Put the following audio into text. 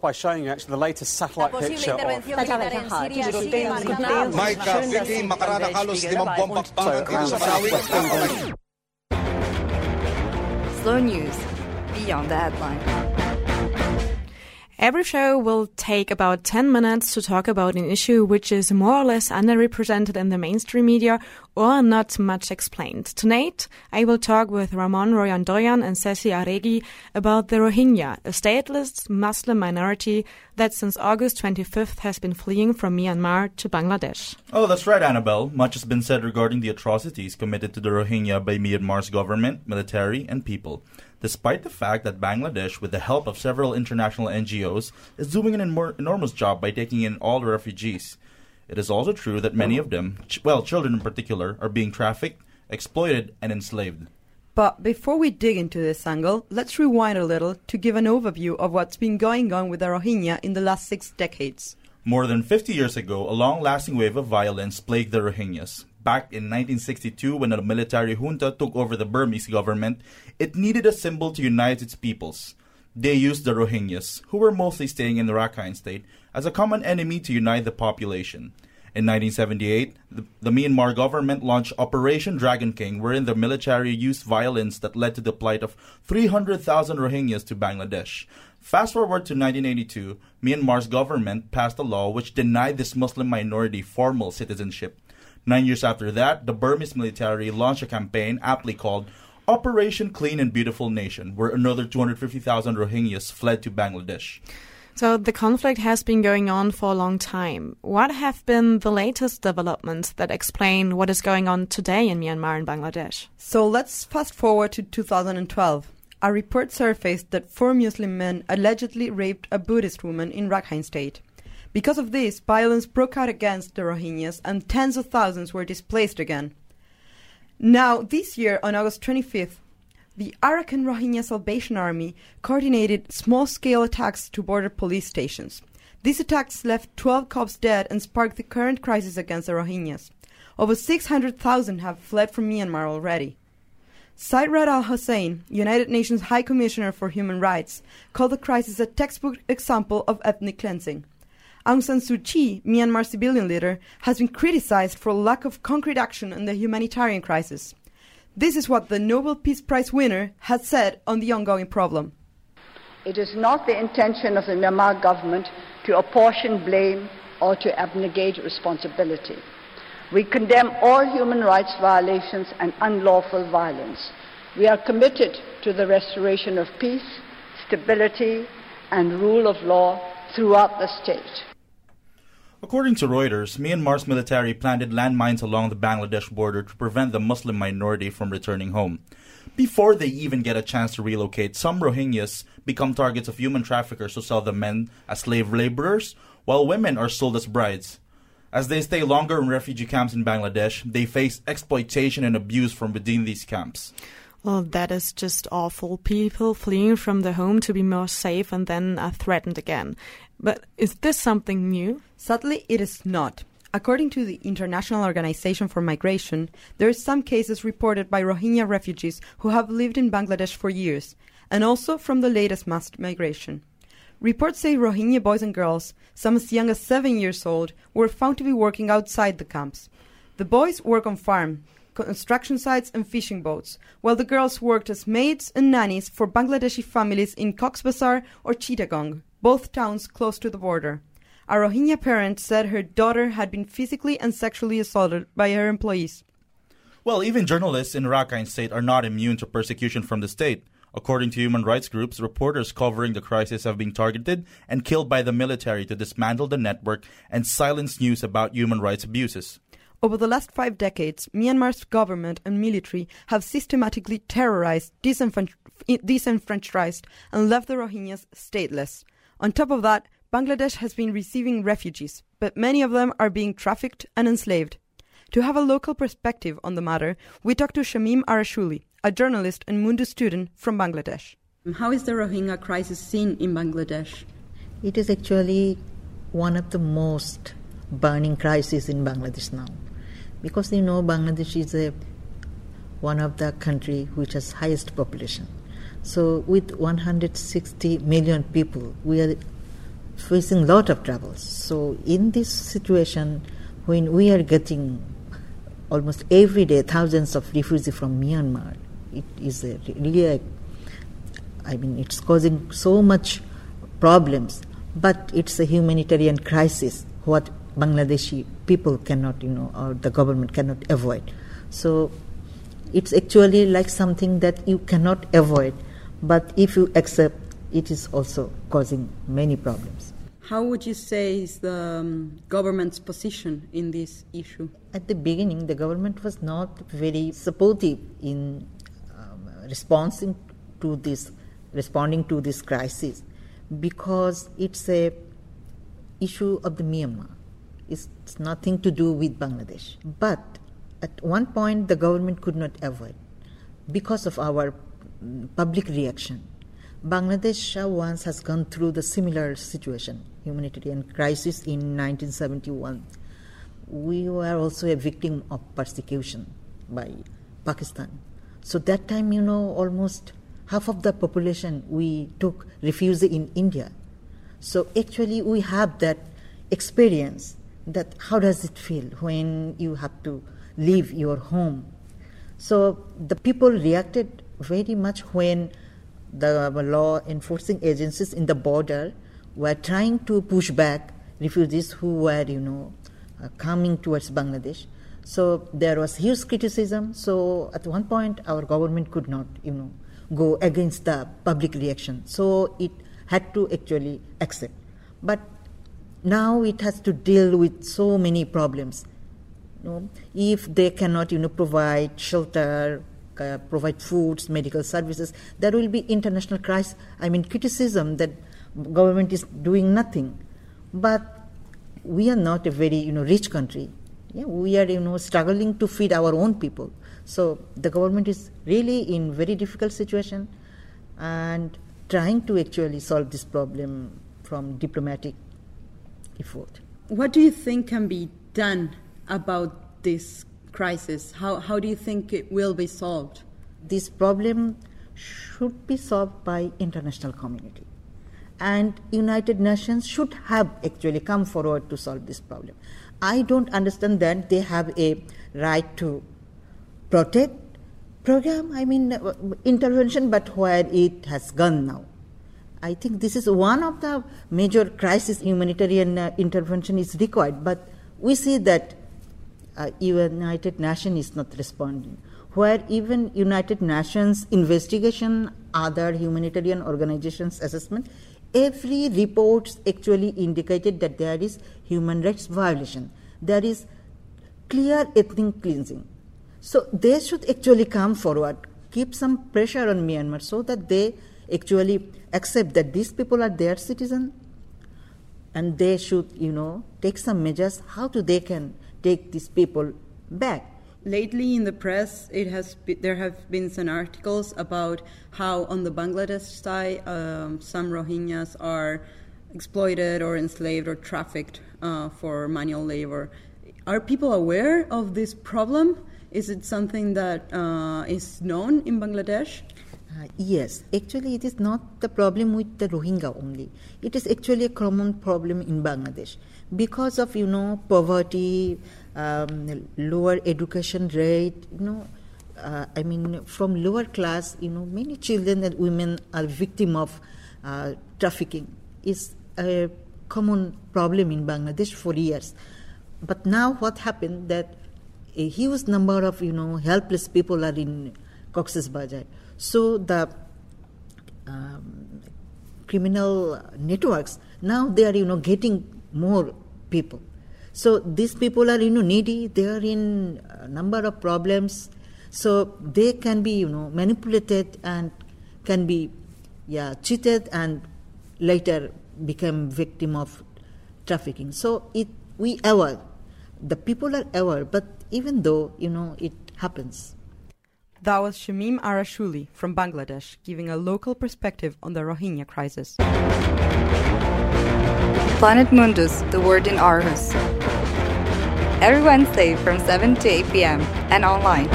by showing you actually the latest satellite picture of Micah, Vicky, makarang halos limang bakbakan dito sa Marawi. Slow news. Beyond the headline. Every show will take about 10 minutes to talk about an issue which is more or less underrepresented in the mainstream media or not much explained. Tonight, I will talk with Ramon Royandoyan and Ceci Aregi about the Rohingya, a stateless Muslim minority that since August 25th has been fleeing from Myanmar to Bangladesh. Oh, that's right, Annabelle. Much has been said regarding the atrocities committed to the Rohingya by Myanmar's government, military, and people despite the fact that Bangladesh, with the help of several international NGOs, is doing an enor- enormous job by taking in all the refugees. It is also true that many of them, ch- well, children in particular, are being trafficked, exploited, and enslaved. But before we dig into this angle, let's rewind a little to give an overview of what's been going on with the Rohingya in the last six decades. More than 50 years ago, a long lasting wave of violence plagued the Rohingyas. Back in 1962, when a military junta took over the Burmese government, it needed a symbol to unite its peoples. They used the Rohingyas, who were mostly staying in the Rakhine state, as a common enemy to unite the population. In 1978, the, the, Myanmar government launched Operation Dragon King, wherein the military used violence that led to the plight of 300,000 Rohingyas to Bangladesh. Fast forward to 1982, Myanmar's government passed a law which denied this Muslim minority formal citizenship. Nine years after that, the Burmese military launched a campaign aptly called Operation Clean and Beautiful Nation, where another 250,000 Rohingyas fled to Bangladesh. So the conflict has been going on for a long time. What have been the latest developments that explain what is going on today in Myanmar and Bangladesh? So let's fast forward to 2012. A report surfaced that four Muslim men allegedly raped a Buddhist woman in Rakhine State. Because of this, violence broke out against the Rohingyas and tens of thousands were displaced again. Now, this year, on August 25th, the Arakan Rohingya Salvation Army coordinated small scale attacks to border police stations. These attacks left 12 cops dead and sparked the current crisis against the Rohingyas. Over 600,000 have fled from Myanmar already. Zeid Ra'ad Al Hussein, United Nations High Commissioner for Human Rights, called the crisis a textbook example of ethnic cleansing. Aung San Suu Kyi, Myanmar civilian leader, has been criticized for lack of concrete action on the humanitarian crisis. This is what the Nobel Peace Prize winner has said on the ongoing problem. It is not the intention of the Myanmar government to apportion blame or to abnegate responsibility. We condemn all human rights violations and unlawful violence. We are committed to the restoration of peace, stability, and rule of law throughout the state. According to Reuters, Myanmar's military planted landmines along the Bangladesh border to prevent the Muslim minority from returning home. Before they even get a chance to relocate, some Rohingyas become targets of human traffickers who sell the men as slave laborers, while women are sold as brides. As they stay longer in refugee camps in Bangladesh, they face exploitation and abuse from within these camps. Well, that is just awful. People fleeing from their home to be more safe and then are threatened again. But is this something new? Sadly, it is not. According to the International Organization for Migration, there are some cases reported by Rohingya refugees who have lived in Bangladesh for years, and also from the latest mass migration. Reports say Rohingya boys and girls, some as young as seven years old, were found to be working outside the camps. The boys work on farm, construction sites, and fishing boats, while the girls worked as maids and nannies for Bangladeshi families in Cox's Bazar or Chittagong both towns close to the border. A Rohingya parent said her daughter had been physically and sexually assaulted by her employees. Well, even journalists in Rakhine State are not immune to persecution from the state. According to human rights groups, reporters covering the crisis have been targeted and killed by the military to dismantle the network and silence news about human rights abuses. Over the last five decades, Myanmar's government and military have systematically terrorized, disenfranchised, and left the Rohingyas stateless. On top of that, Bangladesh has been receiving refugees, but many of them are being trafficked and enslaved. To have a local perspective on the matter, we talked to Shamim Arashuli, a journalist and Mundus student from Bangladesh. How is the Rohingya crisis seen in Bangladesh? It is actually one of the most burning crises in Bangladesh now, because you know Bangladesh is a one of the country which has highest population. So, with 160 million people, we are facing a lot of troubles. So, in this situation, when we are getting almost every day thousands of refugees from Myanmar, it is a, really a, I mean, it's causing so much problems, but it's a humanitarian crisis, what Bangladeshi people cannot, you know, or the government cannot avoid. So, it's actually like something that you cannot avoid, but if you accept, it is also causing many problems. How would you say is the um, government's position in this issue? At the beginning, the government was not very supportive in um, responding to this, responding to this crisis, because it's a issue of the Myanmar. It's nothing to do with Bangladesh. But at one point, the government could not avoid because of our mm, public reaction. Bangladesh once has gone through the similar situation, humanitarian crisis in 1971. We were also a victim of persecution by Pakistan. So that time, you know, almost half of the population we took refuge in India. So actually, we have that experience. That how does it feel when you have to leave your home? So the people reacted very much when the law enforcing agencies in the border were trying to push back refugees who were, you know, uh, coming towards Bangladesh. So there was huge criticism. So at one point, our government could not, you know, go against the public reaction. So it had to actually accept. But now it has to deal with so many problems. You know, if they cannot, you know, provide shelter, uh, provide foods, medical services, there will be international crisis. I mean, criticism that government is doing nothing. But we are not a very, you know, rich country. Yeah, we are, you know, struggling to feed our own people. So the government is really in very difficult situation and trying to actually solve this problem from diplomatic effort. What do you think can be done about this crisis? How, how do you think it will be solved? This problem should be solved by international community. And United Nations should have actually come forward to solve this problem. I don't understand that they have a right to protect program, I mean uh, intervention, but where it has gone now. I think this is one of the major crisis humanitarian uh, intervention is required, but we see that uh, United Nations is not responding. Where even United Nations investigation, other humanitarian organizations assessment, every report actually indicated that there is human rights violation. There is clear ethnic cleansing. So they should actually come forward, keep some pressure on Myanmar so that they actually accept that these people are their citizen and they should, you know, take some measures how to they can take these people back. Lately, in the press, it has there have been some articles about how on the Bangladesh side, um, some Rohingyas are exploited or enslaved or trafficked uh, for manual labor. Are people aware of this problem? Is it something that uh, is known in Bangladesh? Uh, yes, actually, it is not the problem with the Rohingya only. It is actually a common problem in Bangladesh because of you know poverty, um, lower education rate. You know, uh, I mean, from lower class, you know, many children and women are victim of uh, trafficking. Is a common problem in Bangladesh for years. But now, what happened that a huge number of you know helpless people are in Cox's Bazar. So the um, criminal networks now they are you know getting more people. So these people are you know needy. They are in a number of problems. So they can be you know manipulated and can be yeah cheated and later become victim of trafficking. So it we aware the people are aware, but even though you know it happens. That was Shamim Arashuli from Bangladesh giving a local perspective on the Rohingya crisis. Planet Mundus, the word in Aarhus. Every Wednesday from 7 to 8 p.m. and online.